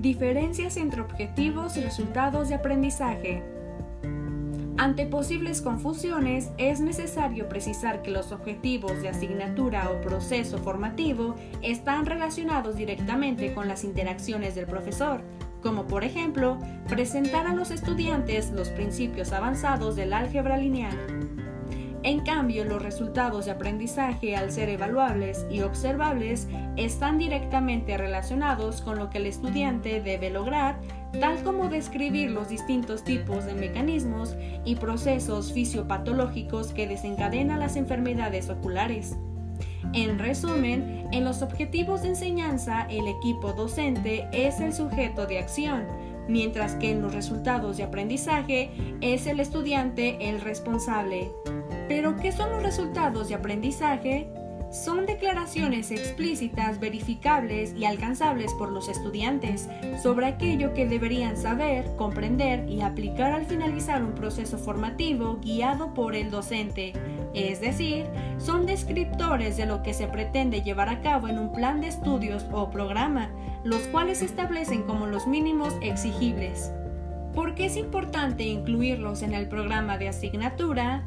Diferencias entre objetivos y resultados de aprendizaje. Ante posibles confusiones, es necesario precisar que los objetivos de asignatura o proceso formativo están relacionados directamente con las interacciones del profesor, como por ejemplo presentar a los estudiantes los principios avanzados del álgebra lineal. En cambio, los resultados de aprendizaje, al ser evaluables y observables, están directamente relacionados con lo que el estudiante debe lograr, tal como describir los distintos tipos de mecanismos y procesos fisiopatológicos que desencadenan las enfermedades oculares. En resumen, en los objetivos de enseñanza, el equipo docente es el sujeto de acción, mientras que en los resultados de aprendizaje es el estudiante el responsable. Pero, ¿qué son los resultados de aprendizaje? Son declaraciones explícitas, verificables y alcanzables por los estudiantes sobre aquello que deberían saber, comprender y aplicar al finalizar un proceso formativo guiado por el docente. Es decir, son descriptores de lo que se pretende llevar a cabo en un plan de estudios o programa, los cuales se establecen como los mínimos exigibles. ¿Por qué es importante incluirlos en el programa de asignatura?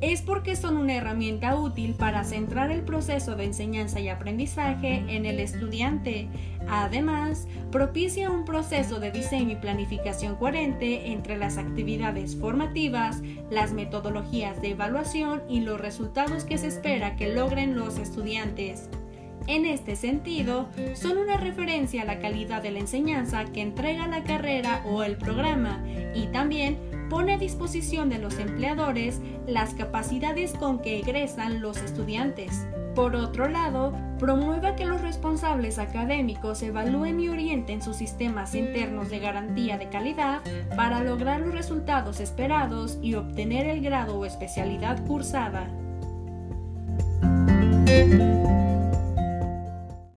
Es porque son una herramienta útil para centrar el proceso de enseñanza y aprendizaje en el estudiante. Además, propicia un proceso de diseño y planificación coherente entre las actividades formativas, las metodologías de evaluación y los resultados que se espera que logren los estudiantes. En este sentido, son una referencia a la calidad de la enseñanza que entrega la carrera o el programa y también pone a disposición de los empleadores las capacidades con que egresan los estudiantes. Por otro lado, promueve que los responsables académicos evalúen y orienten sus sistemas internos de garantía de calidad para lograr los resultados esperados y obtener el grado o especialidad cursada.